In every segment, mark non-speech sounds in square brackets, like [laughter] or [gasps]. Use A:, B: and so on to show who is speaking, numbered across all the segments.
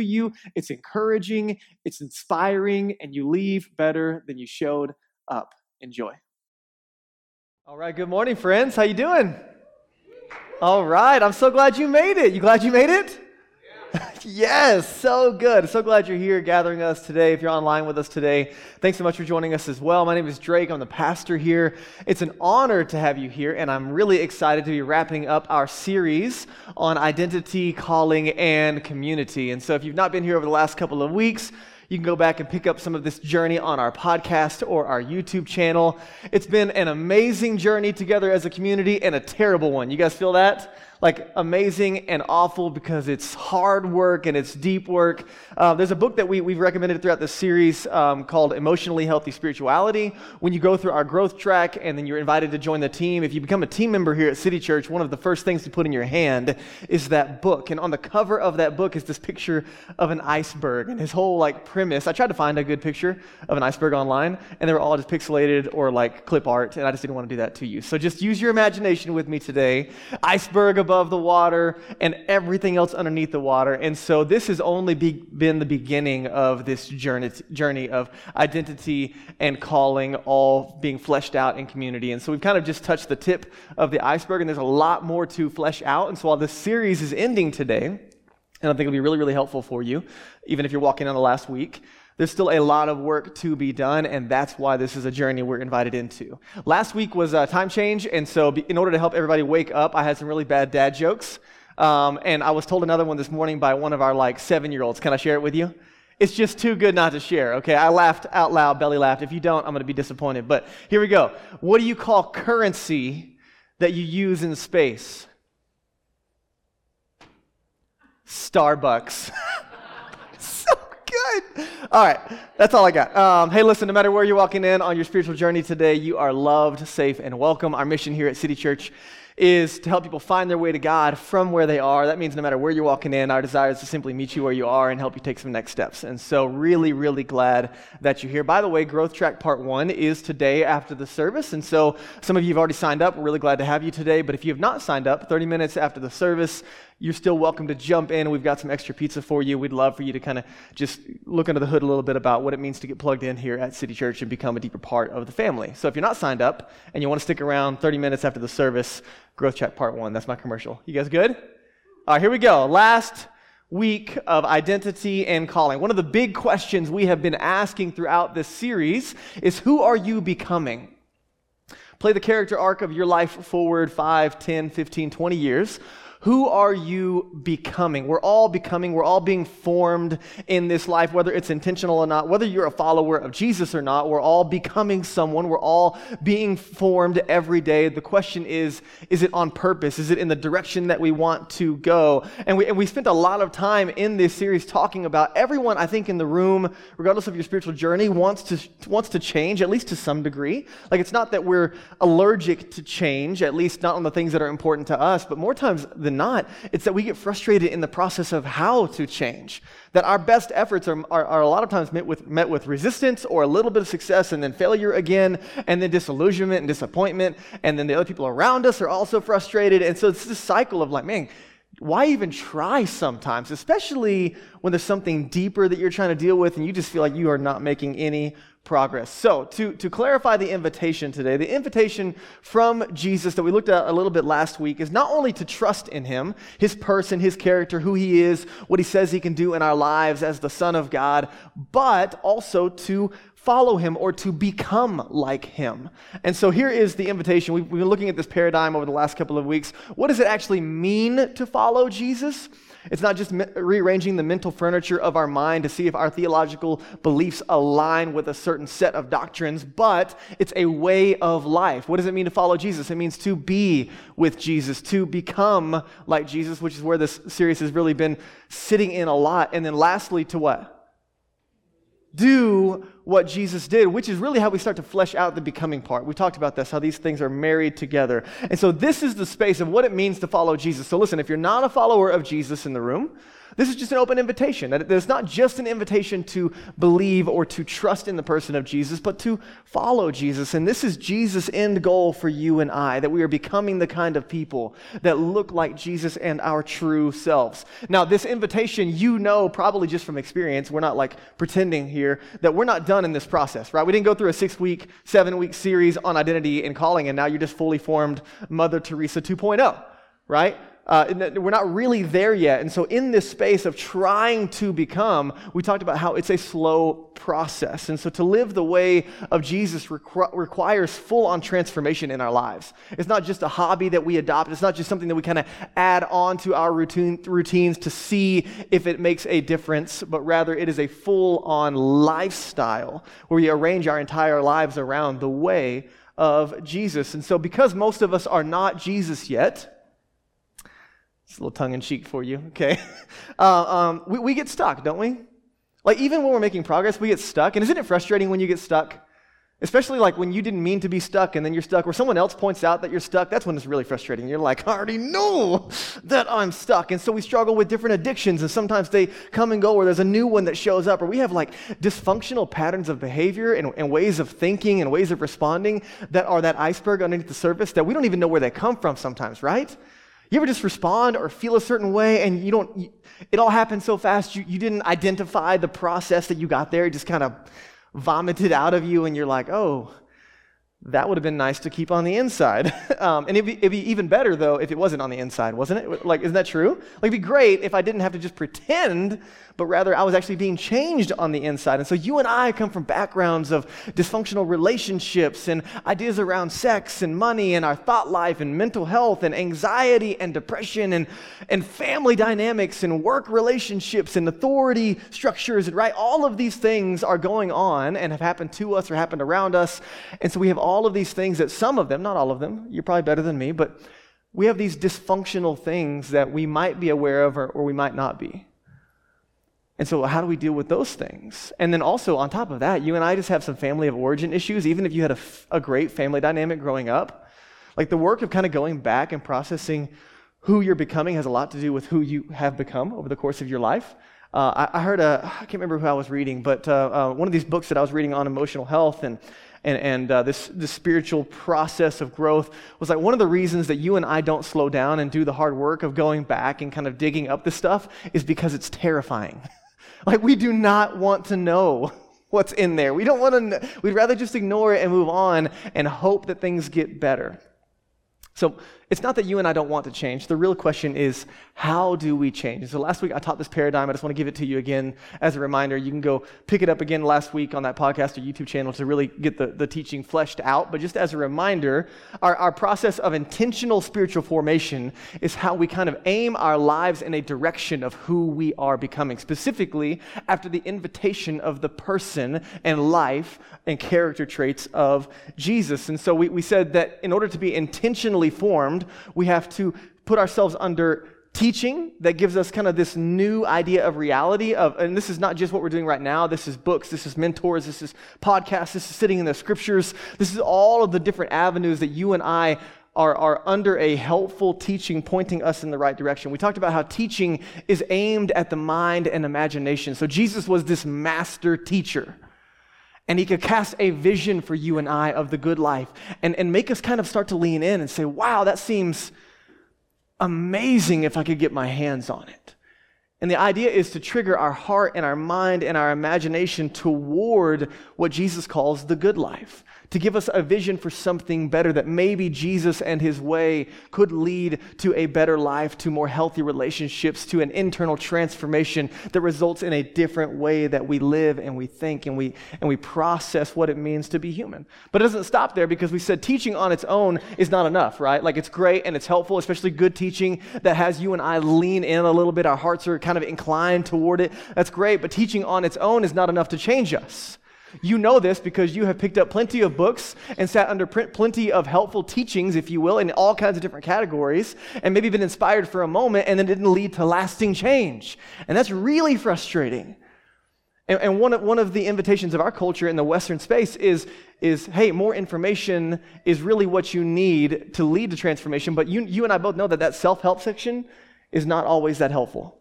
A: you, it's encouraging, it's inspiring, and you leave better than you showed up. Enjoy. All right, good morning, friends. How you doing? All right, I'm so glad you made it. You glad you made it? [laughs] yes, so good. So glad you're here gathering us today. If you're online with us today, thanks so much for joining us as well. My name is Drake. I'm the pastor here. It's an honor to have you here, and I'm really excited to be wrapping up our series on identity, calling, and community. And so, if you've not been here over the last couple of weeks, you can go back and pick up some of this journey on our podcast or our YouTube channel. It's been an amazing journey together as a community and a terrible one. You guys feel that? Like amazing and awful because it's hard work and it's deep work. Uh, there's a book that we, we've recommended throughout this series um, called Emotionally Healthy Spirituality. When you go through our growth track and then you're invited to join the team, if you become a team member here at City Church, one of the first things to put in your hand is that book. And on the cover of that book is this picture of an iceberg and his whole like premise. I tried to find a good picture of an iceberg online and they were all just pixelated or like clip art and I just didn't want to do that to you. So just use your imagination with me today. Iceberg above the water and everything else underneath the water. And so this has only be, been the beginning of this journey, journey of identity and calling all being fleshed out in community. And so we've kind of just touched the tip of the iceberg, and there's a lot more to flesh out. And so while this series is ending today, and I think it'll be really, really helpful for you, even if you're walking on the last week. There's still a lot of work to be done, and that's why this is a journey we're invited into. Last week was a time change, and so in order to help everybody wake up, I had some really bad dad jokes. Um, and I was told another one this morning by one of our like seven year olds. Can I share it with you? It's just too good not to share, okay? I laughed out loud, belly laughed. If you don't, I'm gonna be disappointed. But here we go. What do you call currency that you use in space? Starbucks. [laughs] good. All right, that's all I got. Um, hey, listen, no matter where you're walking in on your spiritual journey today, you are loved, safe, and welcome. Our mission here at City Church is to help people find their way to God from where they are. That means no matter where you're walking in, our desire is to simply meet you where you are and help you take some next steps. And so, really, really glad that you're here. By the way, Growth Track Part 1 is today after the service. And so, some of you have already signed up. We're really glad to have you today. But if you have not signed up, 30 minutes after the service, you're still welcome to jump in. We've got some extra pizza for you. We'd love for you to kind of just look under the hood a little bit about what it means to get plugged in here at City Church and become a deeper part of the family. So if you're not signed up and you want to stick around 30 minutes after the service, Growth Track Part 1. That's my commercial. You guys good? All right, here we go. Last week of identity and calling. One of the big questions we have been asking throughout this series is who are you becoming? Play the character arc of your life forward 5, 10, 15, 20 years. Who are you becoming? We're all becoming, we're all being formed in this life, whether it's intentional or not, whether you're a follower of Jesus or not, we're all becoming someone. We're all being formed every day. The question is, is it on purpose? Is it in the direction that we want to go? And we, and we spent a lot of time in this series talking about everyone, I think, in the room, regardless of your spiritual journey, wants to, wants to change, at least to some degree. Like, it's not that we're allergic to change, at least not on the things that are important to us, but more times than than not, it's that we get frustrated in the process of how to change. That our best efforts are, are, are, a lot of times met with, met with resistance or a little bit of success and then failure again, and then disillusionment and disappointment, and then the other people around us are also frustrated. And so it's this cycle of like, man, why even try sometimes, especially when there's something deeper that you're trying to deal with and you just feel like you are not making any progress. So, to, to clarify the invitation today, the invitation from Jesus that we looked at a little bit last week is not only to trust in him, his person, his character, who he is, what he says he can do in our lives as the Son of God, but also to follow him or to become like him. And so here is the invitation. We've, we've been looking at this paradigm over the last couple of weeks. What does it actually mean to follow Jesus? It's not just me- rearranging the mental furniture of our mind to see if our theological beliefs align with a certain set of doctrines, but it's a way of life. What does it mean to follow Jesus? It means to be with Jesus, to become like Jesus, which is where this series has really been sitting in a lot. And then lastly, to what? Do what Jesus did, which is really how we start to flesh out the becoming part. We talked about this, how these things are married together. And so, this is the space of what it means to follow Jesus. So, listen, if you're not a follower of Jesus in the room, this is just an open invitation. That it's not just an invitation to believe or to trust in the person of Jesus, but to follow Jesus. And this is Jesus' end goal for you and I, that we are becoming the kind of people that look like Jesus and our true selves. Now, this invitation, you know, probably just from experience, we're not like pretending here, that we're not done in this process, right? We didn't go through a six week, seven week series on identity and calling, and now you're just fully formed Mother Teresa 2.0, right? Uh, we're not really there yet. And so, in this space of trying to become, we talked about how it's a slow process. And so, to live the way of Jesus requ- requires full on transformation in our lives. It's not just a hobby that we adopt, it's not just something that we kind of add on to our routine, routines to see if it makes a difference, but rather it is a full on lifestyle where we arrange our entire lives around the way of Jesus. And so, because most of us are not Jesus yet, it's a little tongue in cheek for you, okay? [laughs] Uh, um, we, we get stuck, don't we? Like, even when we're making progress, we get stuck. And isn't it frustrating when you get stuck? Especially like when you didn't mean to be stuck and then you're stuck, or someone else points out that you're stuck, that's when it's really frustrating. You're like, I already know that I'm stuck. And so we struggle with different addictions, and sometimes they come and go, or there's a new one that shows up, or we have like dysfunctional patterns of behavior and, and ways of thinking and ways of responding that are that iceberg underneath the surface that we don't even know where they come from sometimes, right? You ever just respond or feel a certain way and you don't, it all happened so fast you, you didn't identify the process that you got there. It just kind of vomited out of you and you're like, oh, that would have been nice to keep on the inside. [laughs] Um, and it'd be, it'd be, even better, though, if it wasn't on the inside, wasn't it? Like, isn't that true? Like, it'd be great if I didn't have to just pretend, but rather I was actually being changed on the inside. And so you and I come from backgrounds of dysfunctional relationships and ideas around sex and money and our thought life and mental health and anxiety and depression and, and family dynamics and work relationships and authority structures, and right? All of these things are going on and have happened to us or happened around us. And so we have all of these things that some of them, not all of them, you're probably better than me, but we have these dysfunctional things that we might be aware of or, or we might not be. And so, how do we deal with those things? And then also, on top of that, you and I just have some family of origin issues, even if you had a, a great family dynamic growing up. Like the work of kind of going back and processing who you're becoming has a lot to do with who you have become over the course of your life. Uh, I, I, heard a, [sighs] I can't remember who I was reading, but uh, uh, one of these books that I was reading on emotional health and and, and uh, this, this spiritual process of growth was like one of the reasons that you and I don't slow down and do the hard work of going back and kind of digging up this stuff is because it's terrifying. [laughs] like, we do not want to know [laughs] what's in there. We don't want to, know. we'd rather just ignore it and move on and hope that things get better. So, it's not that you and I don't want to change. The real question is, how do we change? So last week I taught this paradigm. I just want to give it to you again as a reminder. You can go pick it up again last week on that podcast or YouTube channel to really get the, the teaching fleshed out. But just as a reminder, our, our process of intentional spiritual formation is how we kind of aim our lives in a direction of who we are becoming, specifically after the invitation of the person and life and character traits of Jesus. And so we, we said that in order to be intentionally formed, we have to put ourselves under teaching that gives us kind of this new idea of reality of and this is not just what we're doing right now this is books this is mentors this is podcasts this is sitting in the scriptures. This is all of the different avenues that you and i are, are under a helpful teaching pointing us in the right direction. We talked about how teaching is aimed at the mind and imagination. So jesus was this master teacher and he could cast a vision for you and I of the good life and, and make us kind of start to lean in and say, wow, that seems amazing if I could get my hands on it. And the idea is to trigger our heart and our mind and our imagination toward what Jesus calls the good life, to give us a vision for something better, that maybe Jesus and his way could lead to a better life, to more healthy relationships, to an internal transformation that results in a different way that we live and we think and we, and we process what it means to be human. But it doesn't stop there because we said teaching on its own is not enough, right? Like it's great and it's helpful, especially good teaching that has you and I lean in a little bit. Our hearts are kind of inclined toward it. That's great, but teaching on its own is not enough to change us. You know this because you have picked up plenty of books and sat under plenty of helpful teachings, if you will, in all kinds of different categories, and maybe been inspired for a moment and then didn't lead to lasting change. And that's really frustrating. And, and one, of, one of the invitations of our culture in the Western space is, is hey, more information is really what you need to lead to transformation. But you, you and I both know that that self help section is not always that helpful.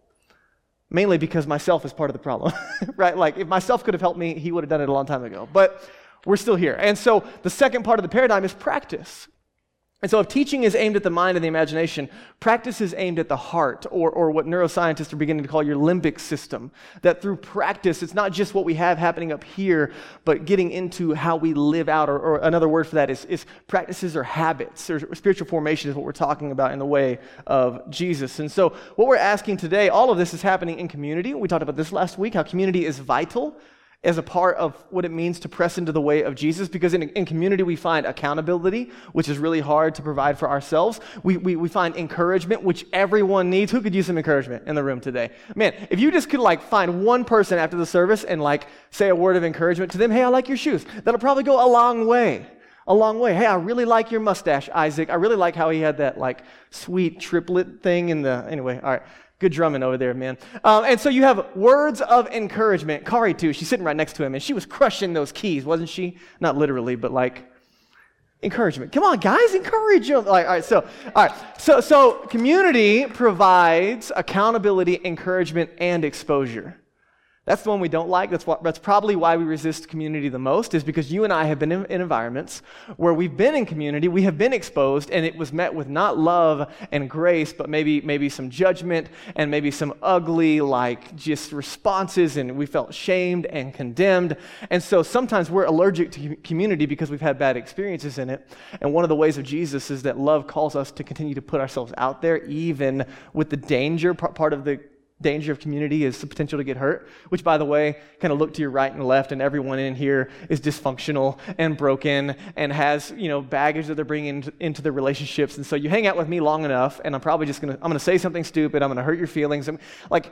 A: Mainly because myself is part of the problem, [laughs] right? Like, if myself could have helped me, he would have done it a long time ago. But we're still here. And so the second part of the paradigm is practice. And so, if teaching is aimed at the mind and the imagination, practice is aimed at the heart, or, or what neuroscientists are beginning to call your limbic system. That through practice, it's not just what we have happening up here, but getting into how we live out, or, or another word for that is, is practices or habits, or spiritual formation is what we're talking about in the way of Jesus. And so, what we're asking today, all of this is happening in community. We talked about this last week, how community is vital as a part of what it means to press into the way of Jesus because in, in community we find accountability, which is really hard to provide for ourselves. We, we, we find encouragement, which everyone needs. Who could use some encouragement in the room today? Man, if you just could like find one person after the service and like say a word of encouragement to them, hey, I like your shoes, that'll probably go a long way. A long way. Hey, I really like your mustache, Isaac. I really like how he had that like sweet triplet thing in the. Anyway, all right. Good drumming over there, man. Um, and so you have words of encouragement. Kari, too, she's sitting right next to him, and she was crushing those keys, wasn't she? Not literally, but like encouragement. Come on, guys, encourage them. Like, all right, so, all right, so, so community provides accountability, encouragement, and exposure. That's the one we don't like. That's, what, that's probably why we resist community the most, is because you and I have been in, in, environments where we've been in community, we have been exposed, and it was met with not love and grace, but maybe, maybe some judgment and maybe some ugly, like, just responses, and we felt shamed and condemned. And so sometimes we're allergic to community because we've had bad experiences in it. And one of the ways of Jesus is that love calls us to continue to put ourselves out there, even with the danger part of the danger of community is the potential to get hurt, which, by the way, kind of look to your right and left, and everyone in here is dysfunctional and broken and has, you know, baggage that they're bringing into, their relationships. And so you hang out with me long enough, and I'm probably just going to, I'm going to say something stupid. I'm going to hurt your feelings. I'm, like,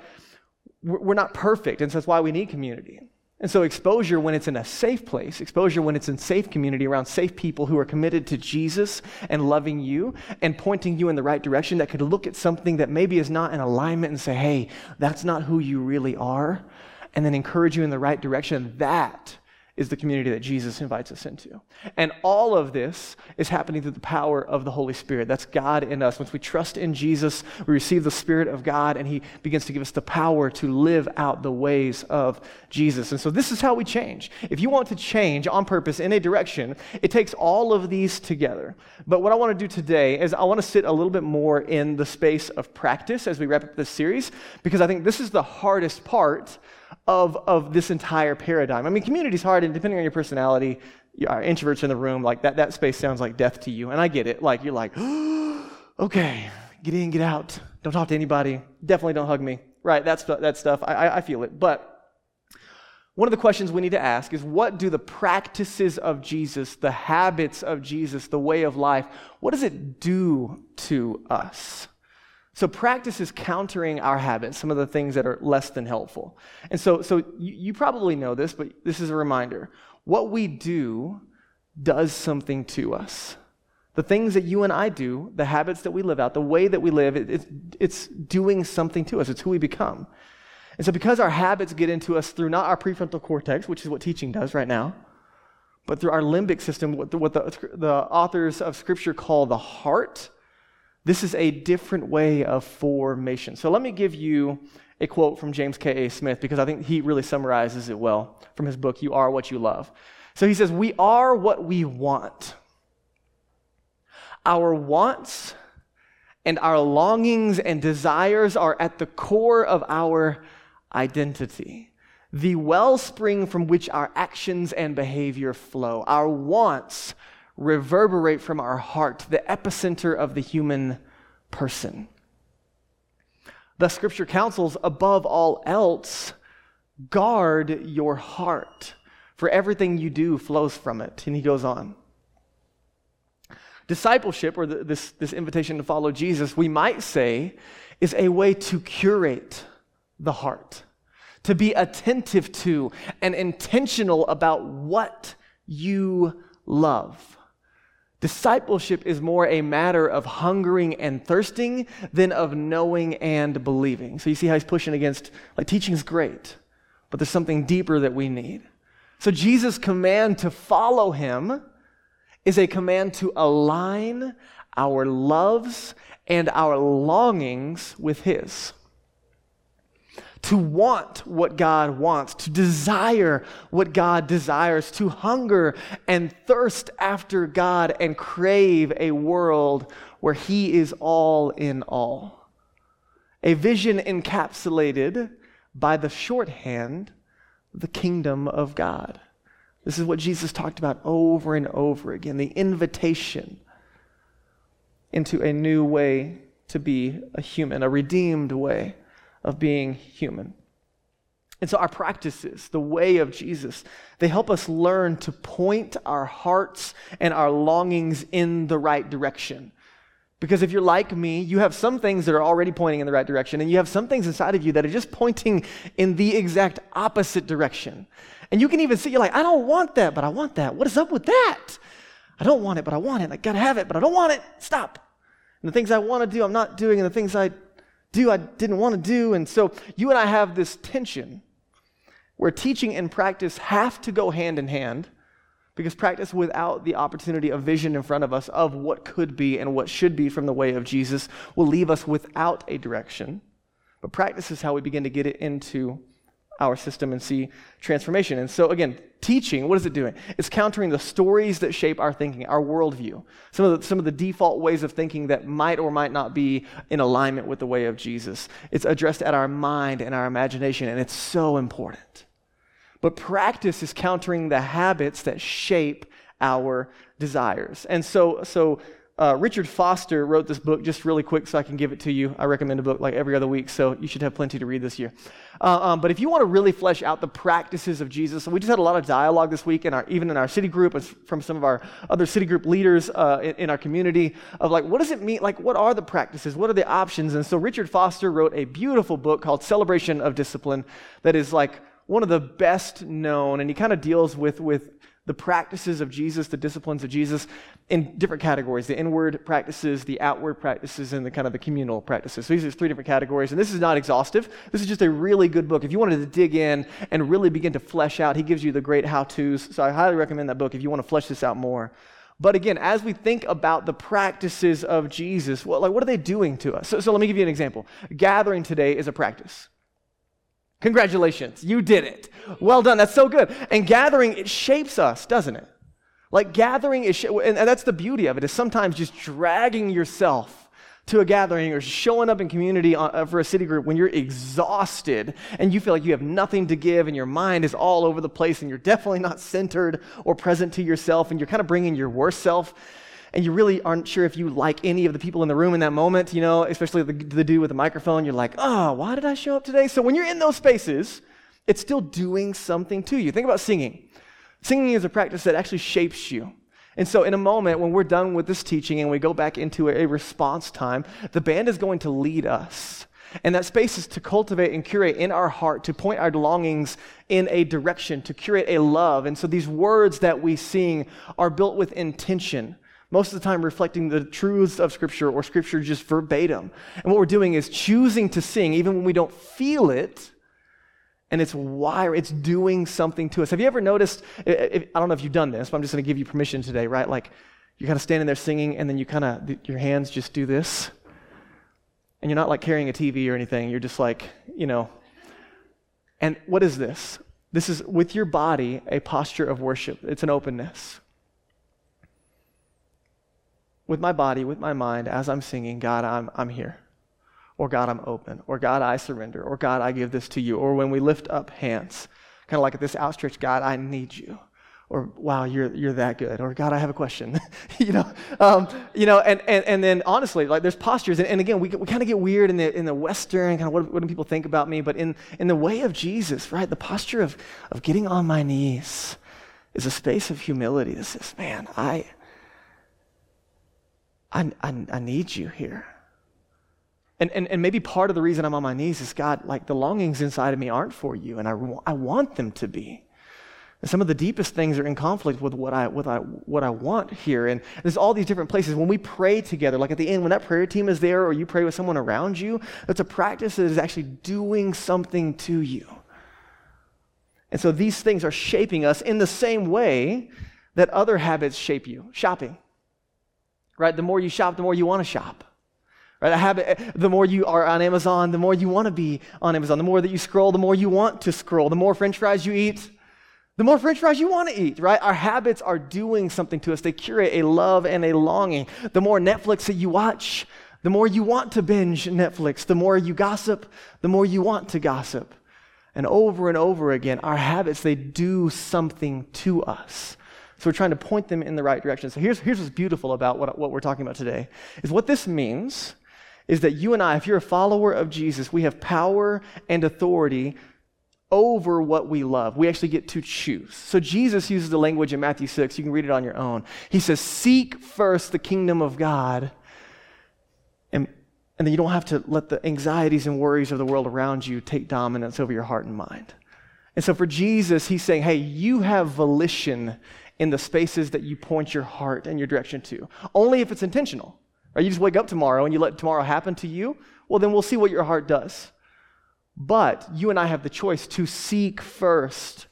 A: we're not perfect, and so that's why we need community. And so, exposure when it's in a safe place, exposure when it's in safe community around safe people who are committed to Jesus and loving you and pointing you in the right direction that could look at something that maybe is not in alignment and say, hey, that's not who you really are, and then encourage you in the right direction. That is the community that Jesus invites us into. And all of this is happening through the power of the Holy Spirit. That's God in us. Once we trust in Jesus, we receive the Spirit of God, and He begins to give us the power to live out the ways of Jesus. And so, this is how we change. If you want to change on purpose in a direction, it takes all of these together. But what I want to do today is I want to sit a little bit more in the space of practice as we wrap up this series, because I think this is the hardest part of, of this entire paradigm. I mean, community is hard, and depending on your personality, you are introverts in the room, like that, that space sounds like death to you. And I get it. Like, you're like, [gasps] okay, get in, get out. Don't talk to anybody. Definitely don't hug me. Right, that's that stuff. I, I feel it. But one of the questions we need to ask is what do the practices of Jesus, the habits of Jesus, the way of life, what does it do to us? So practice is countering our habits, some of the things that are less than helpful. And so, so you, you probably know this, but this is a reminder. What we do does something to us. The things that you and I do, the habits that we live out, the way that we live, it, it's, it's doing something to us. It's who we become. And so, because our habits get into us through not our prefrontal cortex, which is what teaching does right now, but through our limbic system, what the, what the, the authors of Scripture call the heart, this is a different way of formation. So let me give you a quote from James K.A. Smith because I think he really summarizes it well from his book, You Are What You Love. So he says, We are what we want. Our wants and our longings and desires are at the core of our identity. the wellspring from which our actions and behavior flow. Our wants reverberate from our heart, the epicenter of the human person. The scripture counsels, above all else, guard your heart, for everything you do flows from it. And he goes on. Discipleship, or the, this, this invitation to follow Jesus, we might say, is a way to curate the heart, to be attentive to and intentional about what you love. Discipleship is more a matter of hungering and thirsting than of knowing and believing. So you see how he's pushing against, like, teaching is great, but there's something deeper that we need. So Jesus' command to follow him is a command to align our loves and our longings with His. To want what God wants, to desire what God desires, to hunger and thirst after God and crave a world where He is all in all. A vision encapsulated by the shorthand, the kingdom of God. This is what Jesus talked about over and over again the invitation into a new way to be a human, a redeemed way of being human. And so, our practices, the way of Jesus, they help us learn to point our hearts and our longings in the right direction. Because if you're like me, you have some things that are already pointing in the right direction, and you have some things inside of you that are just pointing in the exact opposite direction. And you can even see, you're like, I don't want that, but I want that. What is up with that? I don't want it, but I want it. I gotta have it, but I don't want it. Stop. And the things I want to do, I'm not doing, and the things I do, I didn't want to do. And so you and I have this tension where teaching and practice have to go hand in hand because practice without the opportunity of vision in front of us of what could be and what should be from the way of Jesus will leave us without a direction. But practice is how we begin to get it into our system and see transformation. And so, again, teaching, what is it doing? It's countering the stories that shape our thinking, our worldview, some of the, some of the default ways of thinking that might or might not be in alignment with the way of Jesus. It's addressed at our mind and our imagination, and it's so important. But practice is countering the habits that shape our desires. And so, so uh, Richard Foster wrote this book just really quick so I can give it to you. I recommend a book like every other week, so you should have plenty to read this year. Uh, um, but if you want to really flesh out the practices of Jesus, we just had a lot of dialogue this week, in our, even in our city group, from some of our other city group leaders uh, in, in, our community, of like, what does it mean? Like, what are the practices? What are the options? And so Richard Foster wrote a beautiful book called Celebration of Discipline that is like one of the best known, and he kind of deals with, with the practices of Jesus, the disciplines of Jesus, in different categories the inward practices, the outward practices, and the kind of the communal practices. So these are three different categories, and this is not exhaustive. This is just a really good book. If you wanted to dig in and really begin to flesh out, he gives you the great how to's. So I highly recommend that book if you want to flesh this out more. But again, as we think about the practices of Jesus, well, like what are they doing to us? So, so let me give you an example. Gathering today is a practice. Congratulations, you did it. Well done. That's so good. And gathering, it shapes us, doesn't it? Like gathering is, and that's the beauty of it, is sometimes just dragging yourself to a gathering or showing up in community uh, for a city group when you're exhausted and you feel like you have nothing to give and your mind is all over the place and you're definitely not centered or present to yourself and you're kind of bringing your worst self and you really aren't sure if you like any of the people in the room in that moment, you know, especially the, the dude with the microphone. You're like, oh, why did I show up today? So when you're in those spaces, it's still doing something to you. Think about singing. Singing is a practice that actually shapes you. And so, in a moment, when we're done with this teaching and we go back into a response time, the band is going to lead us. And that space is to cultivate and curate in our heart, to point our longings in a direction, to curate a love. And so, these words that we sing are built with intention most of the time reflecting the truths of Scripture or Scripture just verbatim. And what we're doing is choosing to sing even when we don't feel it. And it's why it's doing something to us. Have you ever noticed? If, I don't know if you've done this, but I'm just going to give you permission today, right? Like you're kind of standing there singing, and then you kind of, your hands just do this. And you're not like carrying a TV or anything. You're just like, you know. And what is this? This is with your body a posture of worship, it's an openness with my body, with my mind, as I'm singing, God, I'm, I'm here. Or God, I'm open. Or God, I surrender. Or God, I give this to you. Or when we lift up hands, kind of like this outstretched God, I need you or wow you're, you're that good or god i have a question [laughs] you know um, you know and, and, and then honestly like there's postures and, and again we, we kind of get weird in the, in the western kind of what, what do people think about me but in, in the way of jesus right the posture of, of getting on my knees is a space of humility that says man i i, I, I need you here and, and, and maybe part of the reason i'm on my knees is god like the longings inside of me aren't for you and i, I want them to be and some of the deepest things are in conflict with what I, what I, what I want here. And there's all these different places. When we pray together, like at the end, when that prayer team is there or you pray with someone around you, that's a practice that is actually doing something to you. And so these things are shaping us in the same way that other habits shape you. Shopping. Right? The more you shop, the more you want to shop. Right? A habit, the more you are on Amazon, the more you want to be on Amazon. The more that you scroll, the more you want to scroll. The more french fries you eat, the more french fries you want to eat, right? Our habits are doing something to us. They curate a love and a longing. The more Netflix that you watch, the more you want to binge Netflix. The more you gossip, the more you want to gossip. And over and over again, our habits, they do something to us. So we're trying to point them in the right direction. So here's, here's what's beautiful about what, what we're talking about today is what this means is that you and I, if you're a follower of Jesus, we have power and authority over what we love. We actually get to choose. So Jesus uses the language in Matthew 6. You can read it on your own. He says, Seek first the kingdom of God. And, and then you don't have to let the anxieties and worries of the world around you take dominance over your heart and mind. And so for Jesus, he's saying, Hey, you have volition in the spaces that you point your heart and your direction to, only if it's intentional. Or you just wake up tomorrow and you let tomorrow happen to you, well, then we'll see what your heart does. But you and I have the choice to seek first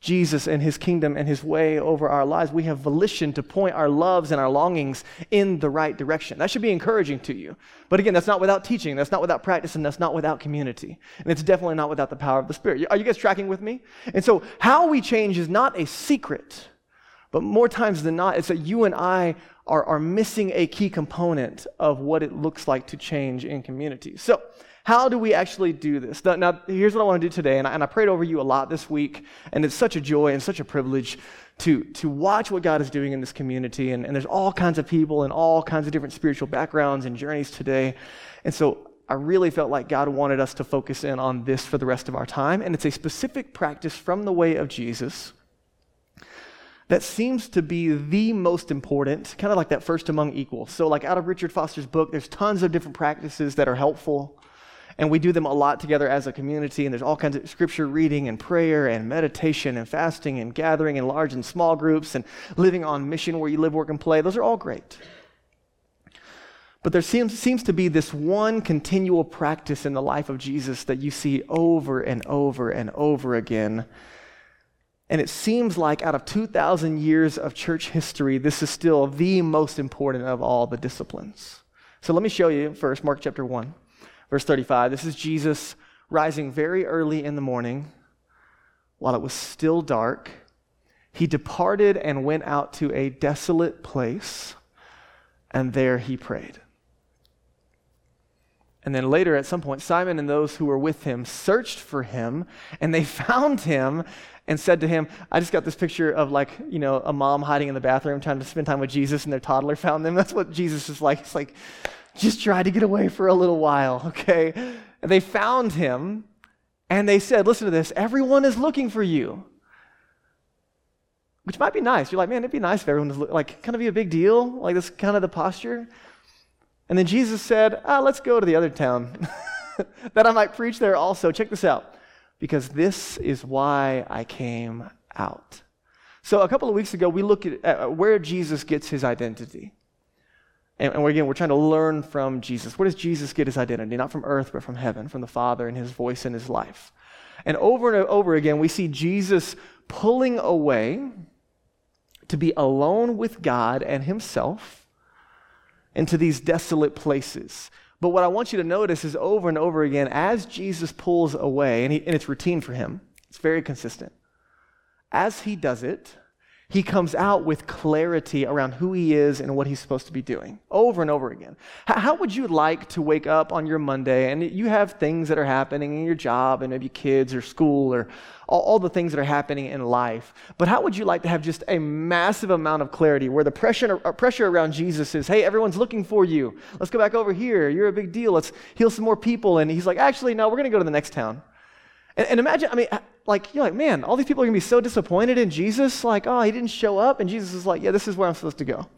A: Jesus and his kingdom and his way over our lives. We have volition to point our loves and our longings in the right direction. That should be encouraging to you. But again, that's not without teaching, that's not without practice, and that's not without community. And it's definitely not without the power of the Spirit. Are you guys tracking with me? And so, how we change is not a secret, but more times than not, it's that you and I are, are missing a key component of what it looks like to change in community. So, how do we actually do this? Now, here's what I want to do today, and I, and I prayed over you a lot this week, and it's such a joy and such a privilege to, to watch what God is doing in this community. And, and there's all kinds of people and all kinds of different spiritual backgrounds and journeys today. And so I really felt like God wanted us to focus in on this for the rest of our time. And it's a specific practice from the way of Jesus that seems to be the most important, kind of like that first among equals. So, like out of Richard Foster's book, there's tons of different practices that are helpful. And we do them a lot together as a community. And there's all kinds of scripture reading and prayer and meditation and fasting and gathering in large and small groups and living on mission where you live, work, and play. Those are all great. But there seems, seems to be this one continual practice in the life of Jesus that you see over and over and over again. And it seems like out of 2,000 years of church history, this is still the most important of all the disciplines. So let me show you first, Mark chapter 1. Verse 35 this is Jesus rising very early in the morning while it was still dark. He departed and went out to a desolate place, and there he prayed. And then later, at some point, Simon and those who were with him searched for him, and they [laughs] found him and said to him, I just got this picture of like, you know, a mom hiding in the bathroom trying to spend time with Jesus, and their toddler [laughs] found them. That's what Jesus is like. It's like, just try to get away for a little while, okay? And they found him and they said, Listen to this, everyone is looking for you. Which might be nice. You're like, man, it'd be nice if everyone was like, kind of be a big deal. Like, this kind of the posture. And then Jesus said, ah, let's go to the other town [laughs] that I might preach there also. Check this out. Because this is why I came out. So, a couple of weeks ago, we looked at where Jesus gets his identity. And, and again, we're trying to learn from Jesus. Where does Jesus get his identity? Not from earth, but from heaven, from the Father and his voice and his life. And over and over again, we see Jesus pulling away to be alone with God and himself into these desolate places. But what I want you to notice is over and over again, as Jesus pulls away, and, he, and it's routine for him, it's very consistent. As he does it, he comes out with clarity around who he is and what he's supposed to be doing over and over again. How would you like to wake up on your Monday and you have things that are happening in your job and maybe kids or school or all, the things that are happening in life? But how would you like to have just a massive amount of clarity where the pressure, uh, pressure around Jesus is, hey, everyone's looking for you. Let's go back over here. You're a big deal. Let's heal some more people. And he's like, actually, no, we're going to go to the next town. And, and imagine, I mean, uh, like, you're like, man, all these people are going to be so disappointed in Jesus. Like, oh, he didn't show up. And Jesus is like, yeah, this is where I'm supposed to go.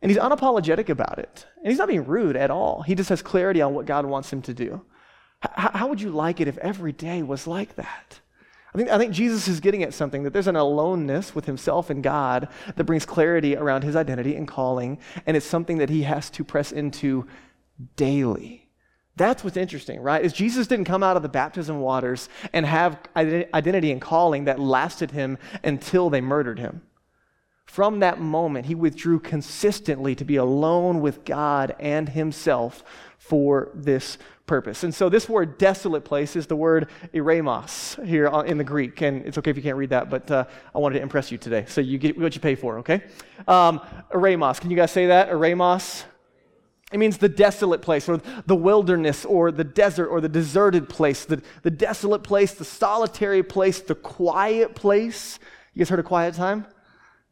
A: And he's unapologetic about it. And he's not being rude at all. He just has clarity on what God wants him to do. H- how would you like it if every day was like that? I think, I think Jesus is getting at something that there's an aloneness with himself and God that brings clarity around his identity and calling, and it's something that he has to press into daily. That's what's interesting, right? Is Jesus didn't come out of the baptism waters and have identity and calling that lasted him until they murdered him. From that moment, he withdrew consistently to be alone with God and himself for this purpose. And so, this word desolate place is the word eremos here in the Greek. And it's okay if you can't read that, but uh, I wanted to impress you today. So, you get what you pay for, okay? Um, eremos. Can you guys say that? Eremos? It means the desolate place, or the wilderness, or the desert, or the deserted place, the, the desolate place, the solitary place, the quiet place. You guys heard of quiet time?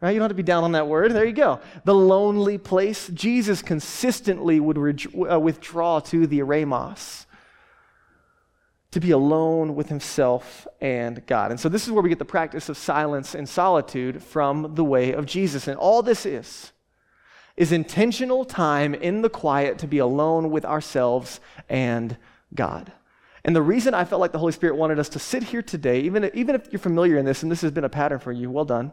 A: Right? You don't have to be down on that word. There you go. The lonely place. Jesus consistently would uh, withdraw to the eremos, to be alone with himself and God. And so this is where we get the practice of silence and solitude from the way of Jesus. And all this is is intentional time in the quiet to be alone with ourselves and God. And the reason I felt like the Holy Spirit wanted us to sit here today, even, even if you're familiar in this and this has been a pattern for you, well done.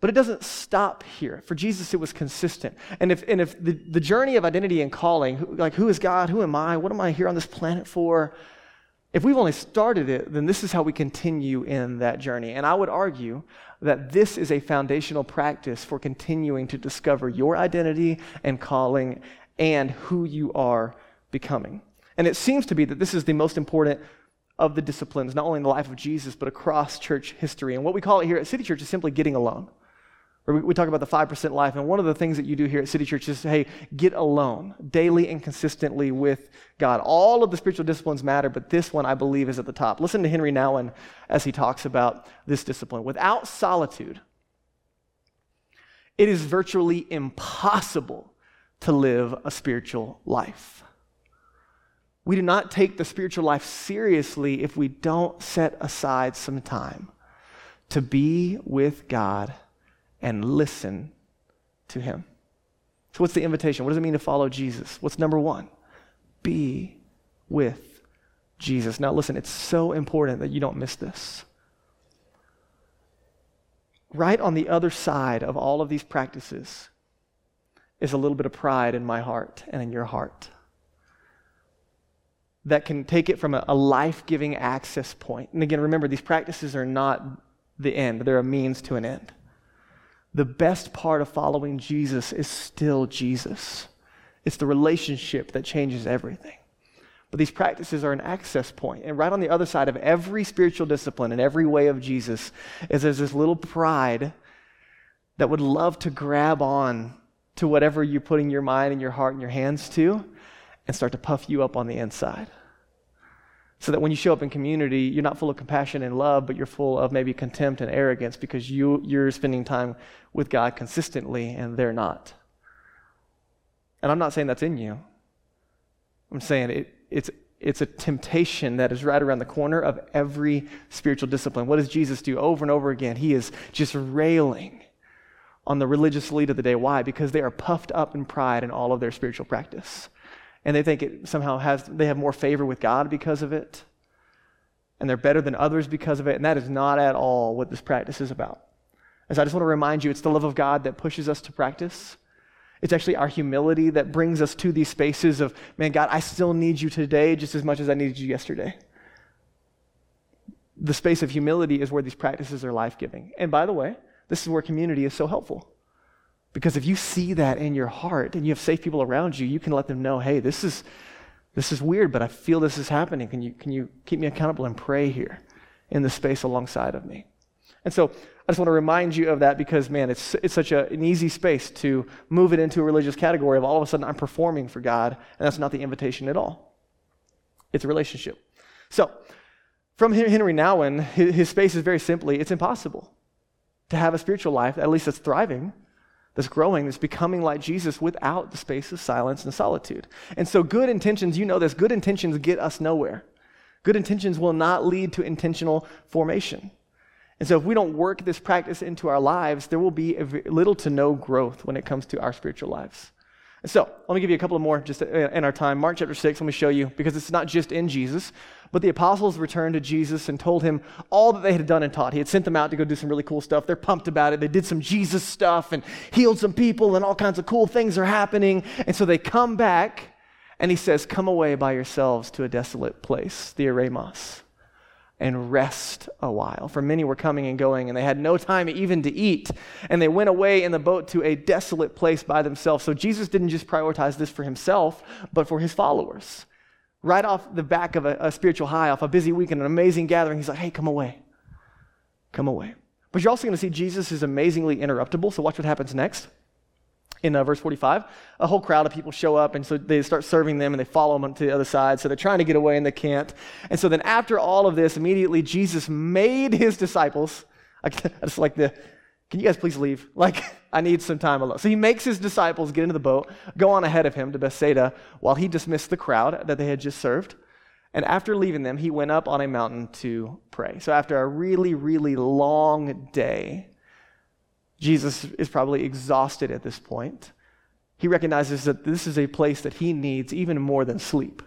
A: But it doesn't stop here. For Jesus, it was consistent. And if, and if the, the journey of identity and calling, like who is God? Who am I? What am I here on this planet for? If we've only started it, then this is how we continue in that journey. And I would argue that this is a foundational practice for continuing to discover your identity and calling and who you are becoming. And it seems to be that this is the most important of the disciplines, not only in the life of Jesus, but across church history. And what we call it here at City Church is simply getting alone we, we talk about the 5% life. And one of the things that you do here at City Church is, hey, get alone daily and consistently with God. All of the spiritual disciplines matter, but this one I believe is at the top. Listen to Henry Nouwen as he talks about this discipline. Without solitude, it is virtually impossible to live a spiritual life. We do not take the spiritual life seriously if we don't set aside some time to be with God and listen to him. So, what's the invitation? What does it mean to follow Jesus? What's number one? Be with Jesus. Now, listen, it's so important that you don't miss this. Right on the other side of all of these practices is a little bit of pride in my heart and in your heart that can take it from a, a life giving access point. And again, remember, these practices are not the end, they're a means to an end the best part of following Jesus is still Jesus. It's the relationship that changes everything. But these practices are an access point. And right on the other side of every spiritual discipline and every way of Jesus is there's this little pride that would love to grab on to whatever you're putting your mind and your heart and your hands to and start to puff you up on the inside so that when you show up in community, you're not full of compassion and love, but you're full of maybe contempt and arrogance because you, you're spending time with God consistently and they're not. And I'm not saying that's in you. I'm saying it, it's, it's a temptation that is right around the corner of every spiritual discipline. What does Jesus do over and over again? He is just railing on the religious elite of the day. Why? Because they are puffed up in pride in all of their spiritual practice and they think it somehow has they have more favor with God because of it. And they're better than others because of it. And that is not at all what this practice is about. As i just want to remind you it's the love of god that pushes us to practice. It's actually our humility that brings us to these spaces of man god i still need you today just as much as i needed you yesterday. The space of humility is where these practices are life-giving. And by the way this is where community is so helpful because if you see that in your heart and you have safe people around you, you can let them know, hey, this is, this is weird, but I feel this is happening. Can you, can you keep me accountable and pray here in the space alongside of me? And so I just want to remind you of that because, man, it's, it's such a, an easy space to move it into a religious category of all of a sudden I'm performing for God, and that's not the invitation at all. It's a relationship. So, from Henry Nouwen, his, his space is very simply it's impossible to have a spiritual life, at least that's thriving, that's growing, that's becoming like Jesus without the space of silence and solitude. And so, good intentions, you know this, good intentions get us nowhere. Good intentions will not lead to intentional formation. And so, if we don't work this practice into our lives, there will be little to no growth when it comes to our spiritual lives. And so, let me give you a couple of more just in our time. Mark chapter 6, let me show you, because it's not just in Jesus, but the apostles returned to Jesus and told him all that they had done and taught. He had sent them out to go do some really cool stuff. They're pumped about it. They did some Jesus stuff and healed some people, and all kinds of cool things are happening. And so they come back, and he says, Come away by yourselves to a desolate place, the Eremos and rest a while. For many were coming and going, and they had no time even to eat. And they went away in the boat to a desolate place by themselves. So Jesus didn't just prioritize this for himself, but for his followers. Right off the back of a, a spiritual high, off a busy week and an amazing gathering, he's like, hey, come away. Come away. But you're also going to see Jesus is amazingly interruptible. So watch what happens next in uh, verse 45, a whole crowd of people show up, and so they start serving them, and they follow them to the other side. So they're trying to get away, and they can't. And so then, after all of this, immediately Jesus made his disciples. [laughs] I just like the, can you guys please leave? [laughs] Like, I need some time alone. So he makes his disciples get into the boat, go on ahead of him to Bethsaida, while he dismissed the crowd that they had just served. And after leaving them, he went up on a mountain to pray. So after a really, really long day, Jesus is probably exhausted at this point. He recognizes that this is a place that he needs even more than sleep.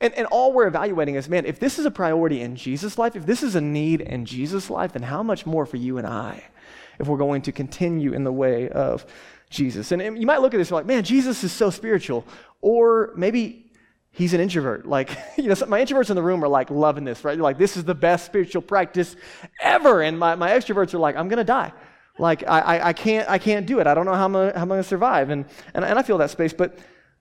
A: And, and all we're evaluating is man, if this is a priority in Jesus' life, if this is a need in Jesus' life, then how much more for you and I if we're going to continue in the way of Jesus? And, you might look at this and be like, man, Jesus is so spiritual. Or maybe he's an introvert. [laughs] Like, you know, my introverts in the room are like loving this, right? They're like, this is the best spiritual practice ever. And my, my extroverts are like, I'm going to die. Like, I, I, I, can't, I can't do it. I don't know how I'm, how I'm going to survive. And, and, and I feel that space. But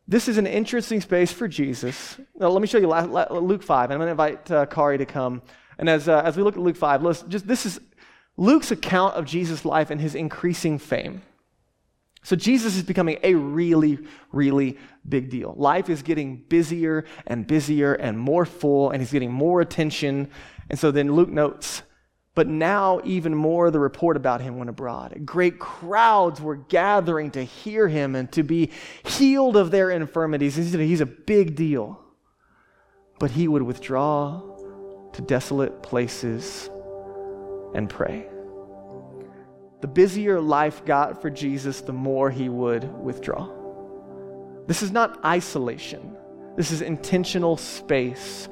A: this is an interesting space for Jesus. Now, let me show you Luke 5. And I'm going to invite uh, Kari to come. And as, uh, as we look at Luke 5, let's just, this is Luke's account of Jesus' life and his increasing fame. So Jesus is becoming a really, really big deal. Life is getting busier and busier and more full, and he's getting more attention. And so then Luke notes but now, even more, the report about him went abroad. Great crowds were gathering to hear him and to be healed of their infirmities. He's a big deal. But he would withdraw to desolate places and pray. The busier life got for Jesus, the more he would withdraw. This is not isolation, this is intentional space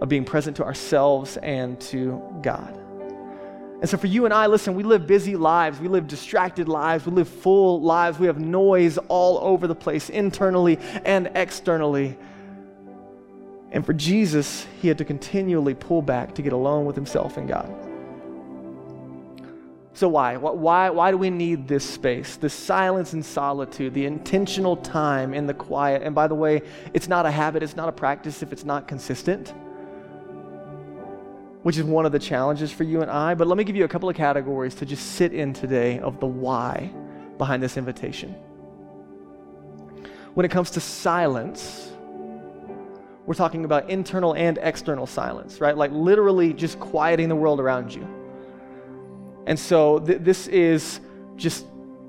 A: of being present to ourselves and to God. And so, for you and I, listen, we live busy lives. We live distracted lives. We live full lives. We have noise all over the place, internally and externally. And for Jesus, he had to continually pull back to get alone with himself and God. So, why? Why, why do we need this space, this silence and solitude, the intentional time in the quiet? And by the way, it's not a habit, it's not a practice if it's not consistent which is one of the challenges for you and I. But let me give you a couple of categories to just sit in today of the why behind this invitation. When it comes to silence, we're talking about internal and external silence, right? Like literally just quieting the world around you. And so th- this is just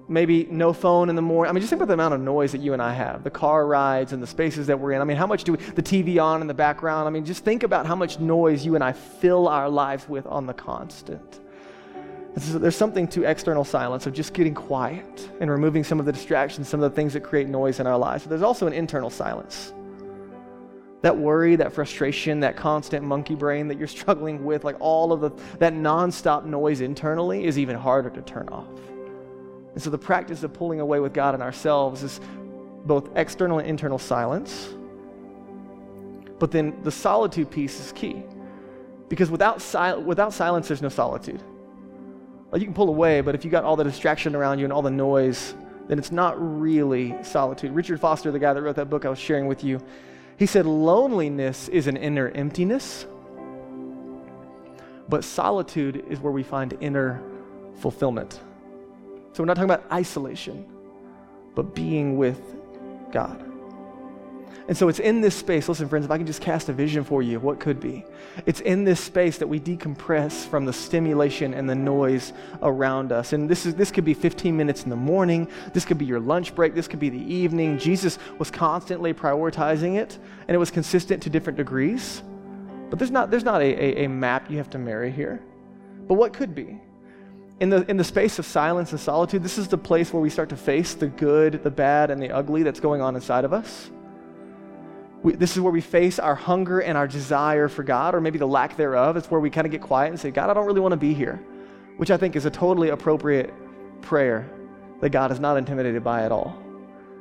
A: maybe no phone in the morning. I mean, just think about the amount of noise that you and I have, the car rides and the spaces that we're in. I mean, how much do we, the TV on in the background? I mean, just think about how much noise you and I fill our lives with on the constant. There's something to external silence of just getting quiet and removing some of the distractions, some of the things that create noise in our lives. But there's also an internal silence. That worry, that frustration, that constant monkey brain that you're [laughs] struggling with, like all of the, that nonstop noise internally is even harder to turn off. And so the practice of pulling away with God and ourselves is both external and internal silence. But then the solitude piece is key. Because without, sil- without silence, there's no solitude. Like you can pull away, but if you got all the distraction around you and all the noise, then it's not really solitude. Richard Foster, the guy that wrote that book I was sharing with you, he said loneliness is an inner emptiness, but solitude is where we find inner fulfillment. So we're not talking about isolation, but being with God. And so it's in this space, listen, friends, if I can just cast a vision for you what could be, it's in this space that we decompress from the stimulation and the noise around us. And this, is, this could be 15 minutes in the morning, this could be your lunch break, this could be the evening. Jesus was constantly prioritizing it, and it was consistent to different degrees. But there's not, there's not a, a, a map you have to marry here. But what could be? In the, in the space of silence and solitude, this is the place where we start to face the good, the bad, and the ugly that's going on inside of us. We, this is where we face our hunger and our desire for God, or maybe the lack thereof. It's where we kind of get quiet and say, God, I don't really want to be here, which I think is a totally appropriate prayer that God is not intimidated by at all.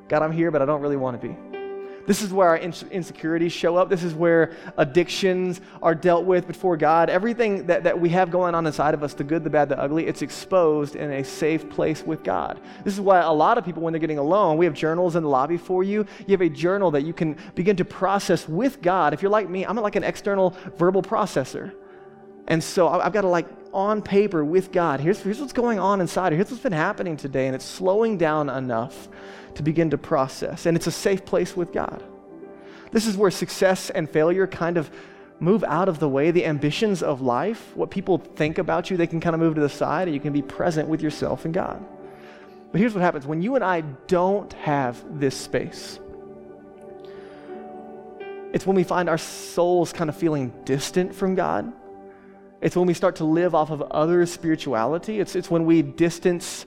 A: God, I'm here, but I don't really want to be. This is where our insecurities show up. This is where addictions are dealt with before God. Everything that, that we have going on inside of us, the good, the bad, the ugly, it's exposed in a safe place with God. This is why a lot of people, when they're getting alone, we have journals in the lobby for you. You have a journal that you can begin to process with God. If you're like me, I'm like an external verbal processor. And so I've got to like on paper with God. Here's, here's what's going on inside. Here's what's been happening today. And it's slowing down enough to begin to process. And it's a safe place with God. This is where success and failure kind of move out of the way. The ambitions of life, what people think about you, they can kind of move to the side and you can be present with yourself and God. But here's what happens when you and I don't have this space. It's when we find our souls kind of feeling distant from God. It's when we start to live off of others' spirituality. It's, it's when we distance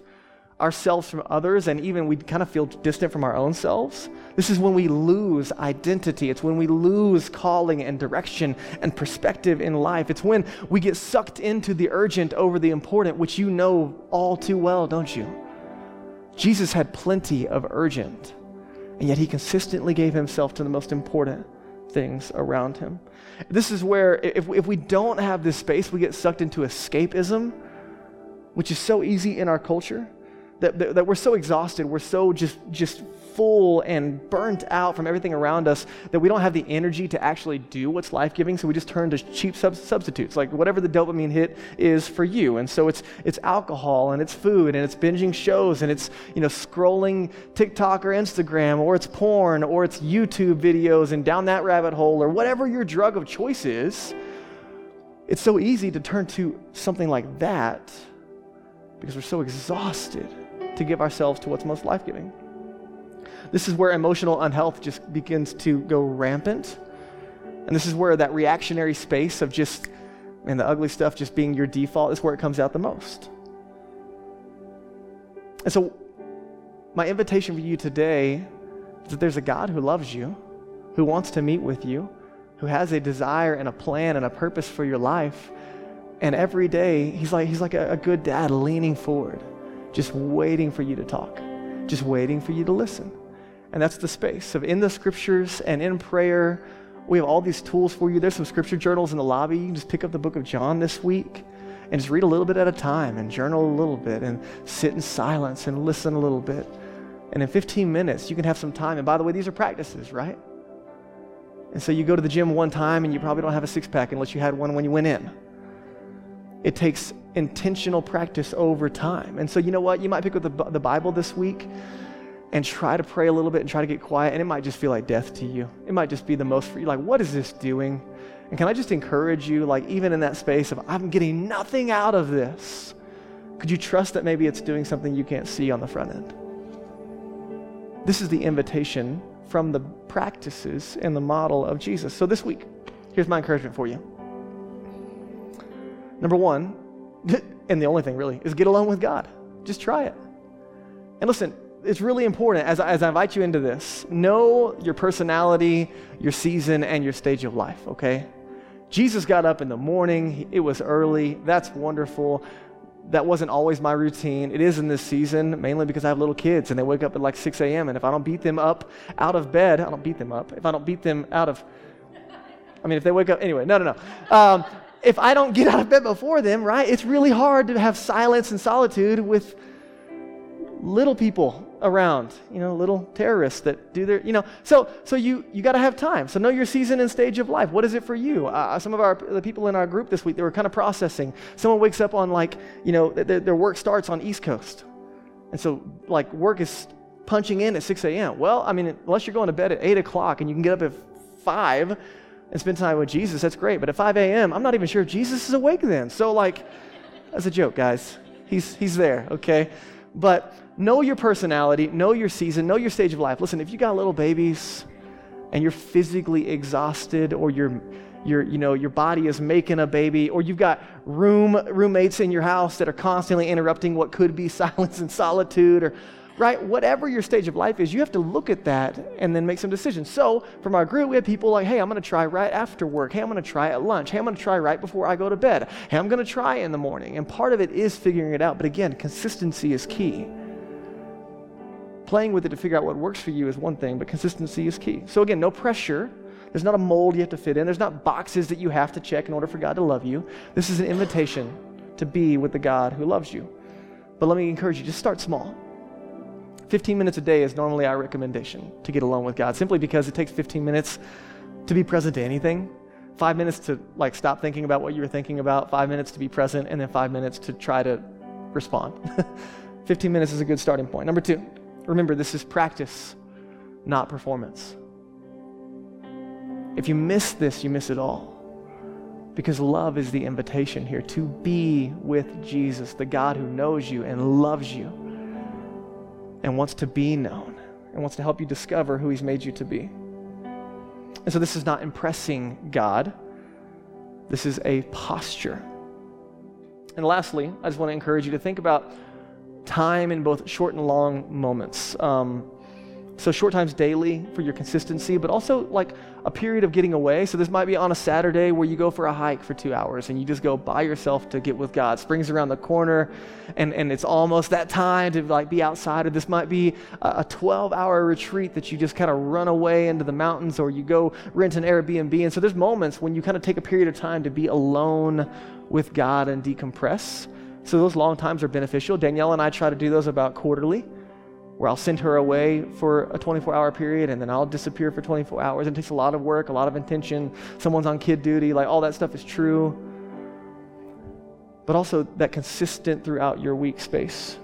A: ourselves from others and even we kind of feel distant from our own selves. This is when we lose identity. It's when we lose calling and direction and perspective in life. It's when we get sucked into the urgent over the important, which you know all too well, don't you? Jesus had plenty of urgent, and yet he consistently gave himself to the most important things around him. This is where, if, if we don't have this space, we get sucked into escapism, which is so easy in our culture that, that, that, we're so exhausted, we're so just, just full and burnt out from everything around us that we don't have the energy to actually do what's life giving. So we just turn to cheap sub- substitutes, like whatever the dopamine hit is for you. And so it's, it's alcohol and it's food and it's binging shows and it's you know, scrolling TikTok or Instagram or it's porn or it's YouTube videos and down that rabbit hole or whatever your drug of choice is. It's so easy to turn to something like that because we're so exhausted to give ourselves to what's most life giving. This is where emotional unhealth just begins to go rampant. And this is where that reactionary space of just, and the ugly stuff just being your default is where it comes out the most. And so, my invitation for you today is that there's a God who loves you, who wants to meet with you, who has a desire and a plan and a purpose for your life. And every day, he's like, he's like a, a good dad leaning forward just waiting for you to talk, just waiting for you to listen. And that's the space of in the scriptures and in prayer. We have all these tools for you. There's some scripture journals in the lobby. You can just pick up the book of John this week and just read a little bit at a time and journal a little bit and sit in silence and listen a little bit. And in 15 minutes, you can have some time. And by the way, these are practices, right? And so you go to the gym one time and you probably don't have a six pack unless you had one when you went in. It takes intentional practice over time. And so, you know what? You might pick up the, the Bible this week and try to pray a little bit and try to get quiet, and it might just feel like death to you. It might just be the most for you. Like, what is this doing? And can I just encourage you, like, even in that space of, I'm getting nothing out of this, could you trust that maybe it's doing something you can't see on the front end? This is the invitation from the practices and the model of Jesus. So this week, here's my encouragement for you. Number one, [laughs] and the only thing really, is get alone with God. Just try it. And listen, it's really important as I, as I invite you into this, know your personality, your season, and your stage of life, okay? Jesus got up in the morning, it was early. That's wonderful. That wasn't always my routine. It is in this season, mainly because I have little kids and they wake up at like 6 a.m. And if I don't beat them up out of bed, I don't beat them up. If I don't beat them out of, I mean, if they wake up, anyway, no, no, no. Um, if I don't get out of bed before them, right, it's really hard to have silence and solitude with little people
B: around, you know, little terrorists that do their, you know. So, so you you got to have time. So know your season and stage of life. What is it for you? Uh, some of our the people in our group this week they were kind of processing. Someone wakes up on like, you know, th- their work starts on East Coast, and so like work is punching in at 6 a.m. Well, I mean, unless you're going to bed at 8 o'clock and you can get up at 5 and spend time with Jesus, that's great. But at 5 a.m., I'm not even sure if Jesus is awake then. So like, that's a joke, guys. He's he's there, okay? But know your personality, know your season, know your stage of life. Listen, if you got little babies and you're physically exhausted or you're your, you know, your body is making a baby, or you've got room roommates in your house that are constantly interrupting what could be [laughs] silence and solitude, or right? Whatever your stage of life is, you have to look at that and then make some decisions. So, from our group, we had people like, hey, I'm going to try right after work. Hey, I'm going to try at lunch. Hey, I'm going to try right before I go to bed. Hey, I'm going to try in the morning. And part of it is figuring it out. But again, consistency is key. Playing with it to figure out what works for you is one thing, but consistency is key. So, again, no pressure. There's not a mold you have to fit in. There's not boxes that you have to check in order for God to love you. This is an invitation to be with the God who loves you. But let me encourage you just start small. 15 minutes a day is normally our recommendation to get alone with God, simply because it takes 15 minutes to be present to anything. Five minutes to like stop thinking about what you were thinking about, five minutes to be present, and then five minutes to try to respond. [laughs] 15 minutes is a good starting point. Number two, remember this is practice, not performance. If you miss this, you miss it all. Because love is the invitation here to be with Jesus, the God who knows you and loves you and wants to be known and wants to help you discover who He's made you to be. And so this is not impressing God, this is a posture. And lastly, I just want to encourage you to think about time in both short and long moments. Um, so short times daily for your consistency, but also like a period of getting away. So this might be on a Saturday where you go for a hike for two hours and you just go by yourself to get with God. Spring's around the corner and, and it's almost that time to like be outside. Or this might be a 12 hour retreat that you just kind of run away into the mountains or you go rent an Airbnb. And so there's moments when you kind of take a period of time to be alone with God and decompress. So those long times are beneficial. Danielle and I try to do those about quarterly where I'll send her away for a 24 hour period and then I'll disappear for 24 hours. It takes a lot of work, a lot of intention. Someone's on kid duty, like all that stuff is true. But also, that consistent throughout your week space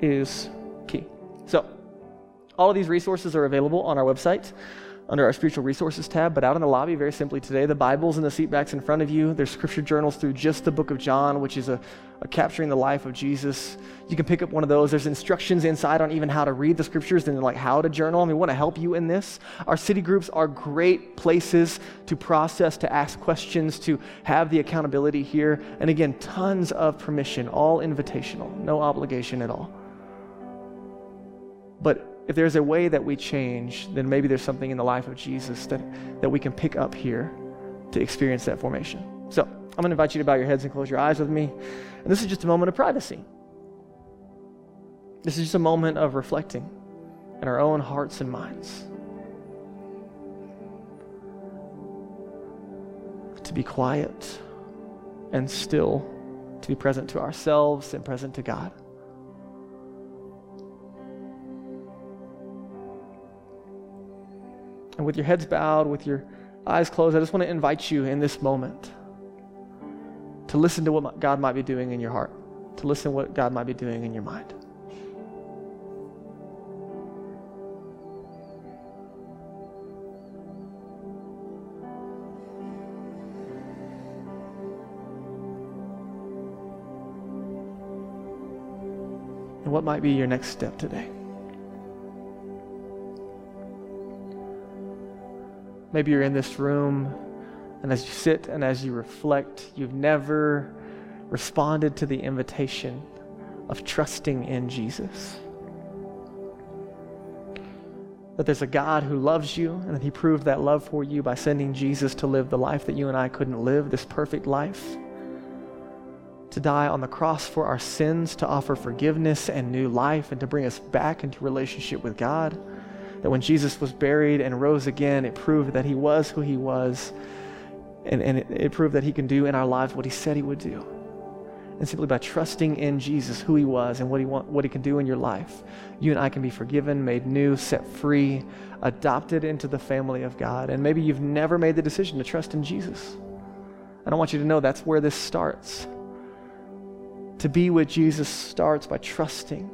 B: is key. So, all of these resources are available on our website under our spiritual resources tab, but out in the lobby, very simply today, the Bible's in the seatbacks in front of you. There's scripture journals through just the book of John, which is a, a, capturing the life of Jesus. You can pick up one of those. There's instructions inside on even how to read the scriptures and like how to journal. Mean, we want to help you in this. Our city groups are great places to process, to ask questions, to have the accountability here. And again, tons of permission, all invitational, no obligation at all. But if there's a way that we change, then maybe there's something in the life of Jesus that, that we can pick up here to experience that formation. So I'm going to invite you to bow your heads and close your eyes with me. And this is just a moment of privacy. This is just a moment of reflecting in our own hearts and minds. To be quiet and still, to be present to ourselves and present to God. And with your heads bowed, with your eyes closed, I just want to invite you in this moment to listen to what God might be doing in your heart, to listen to what God might be doing in your mind. And what might be your next step today? Maybe you're in this room, and as you sit and as you reflect, you've never responded to the invitation of trusting in Jesus. That there's a God who loves you, and that He proved that love for you by sending Jesus to live the life that you and I couldn't live, this perfect life. To die on the cross for our sins, to offer forgiveness and new life, and to bring us back into relationship with God that when Jesus was buried and rose again, it proved that he was who he was, and, and it, it proved that he can do in our lives what he said he would do. And simply by trusting in Jesus, who he was and what he, want, what he can do in your life, you and I can be forgiven, made new, set free, adopted into the family of God. And maybe you've never made the decision to trust in Jesus. And I want you to know that's where this starts. To be with Jesus starts by trusting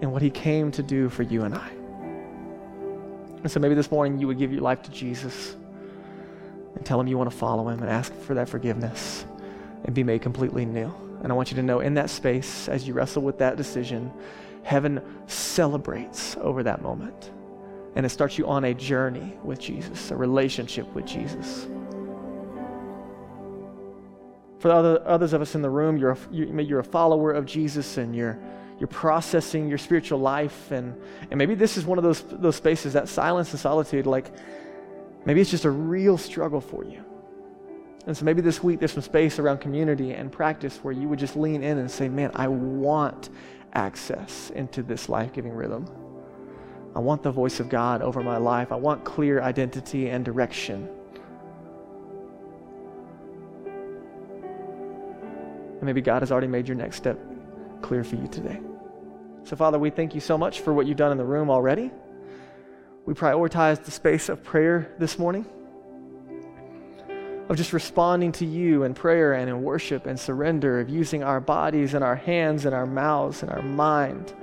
B: in what he came to do for you and I. And so maybe this morning you would give your life to Jesus and tell him you want to follow him and ask for that forgiveness and be made completely new. And I want you to know in that space, as you wrestle with that decision, heaven celebrates over that moment. And it starts you on a journey with Jesus, a relationship with Jesus. For the other, others of us in the room, you're a, you're a follower of Jesus and you're, you're processing your spiritual life. And, and maybe this is one of those, those spaces, that silence and solitude, like maybe it's just a real struggle for you. And so maybe this week there's some space around community and practice where you would just lean in and say, man, I want access into this life giving rhythm. I want the voice of God over my life. I want clear identity and direction. And maybe God has already made your next step clear for you today. So, Father, we thank you so much for what you've done in the room already. We prioritize the space of prayer this morning of just responding to you in prayer and in worship and surrender, of using our bodies and our hands and our mouths and our mind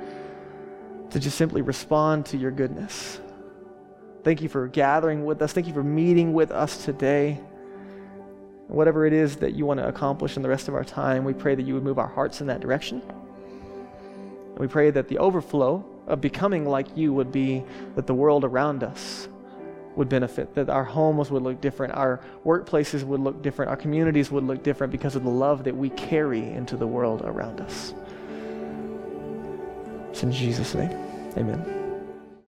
B: to just simply respond to your goodness. Thank you for gathering with us. Thank you for meeting with us today. Whatever it is that you want to accomplish in the rest of our time, we pray that you would move our hearts in that direction. And we pray that the overflow of becoming like you would be that the world around us would benefit, that our homes would look different, our workplaces would look different, our communities would look different because of the love that we carry into the world around us. It's in Jesus' name. Amen.